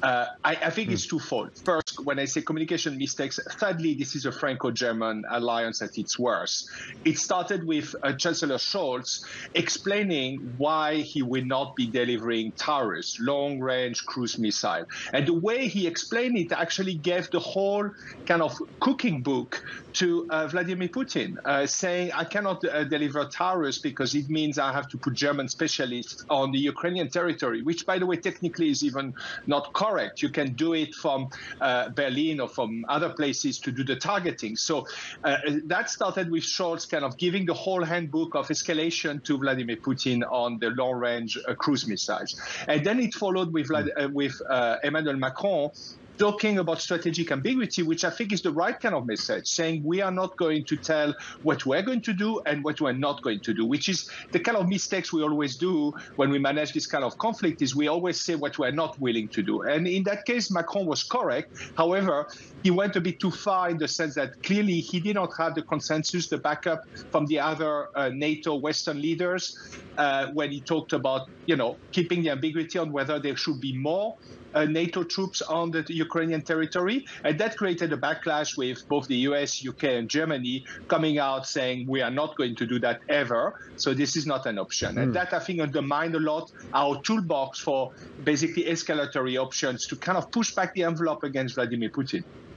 Uh, I, I, think it's twofold. First, when I say communication mistakes, thirdly, this is a Franco-German alliance at its worst. It started with uh, Chancellor Scholz explaining why he will not be delivering Taurus, long-range cruise missile, and the way he explained it actually gave the whole kind of cooking book to uh, Vladimir Putin, uh, saying, "I cannot uh, deliver Taurus because it means I have to put German specialists on the Ukrainian territory," which, by the way, technically is even not correct. You can do it from uh, Berlin or from other places to do the targeting. So uh, that started with Scholz kind of giving the whole handbook of escalation to Vladimir Putin on the long-range uh, cruise missiles. And then it followed with, uh, with uh, Emmanuel Macron talking about strategic ambiguity, which I think is the right kind of message, saying we are not going to tell what we're going to do and what we're not going to do, which is the kind of mistakes we always do when we manage this kind of conflict is we always say what we're not willing to do. And in that case, Macron was correct. However, he went a bit too far in the sense that clearly he did not have the consensus, the backup from the other uh, NATO Western leaders uh, when he talked about, you know, keeping the ambiguity on whether there should be more uh, NATO troops on the Ukrainian territory. And that created a backlash with both the US, UK, and Germany coming out saying we are not going to do that ever. So this is not an option. Mm. And hmm. that, I think, undermined a lot our toolbox for basically escalatory options to kind of push back the envelope against Vladimir Putin.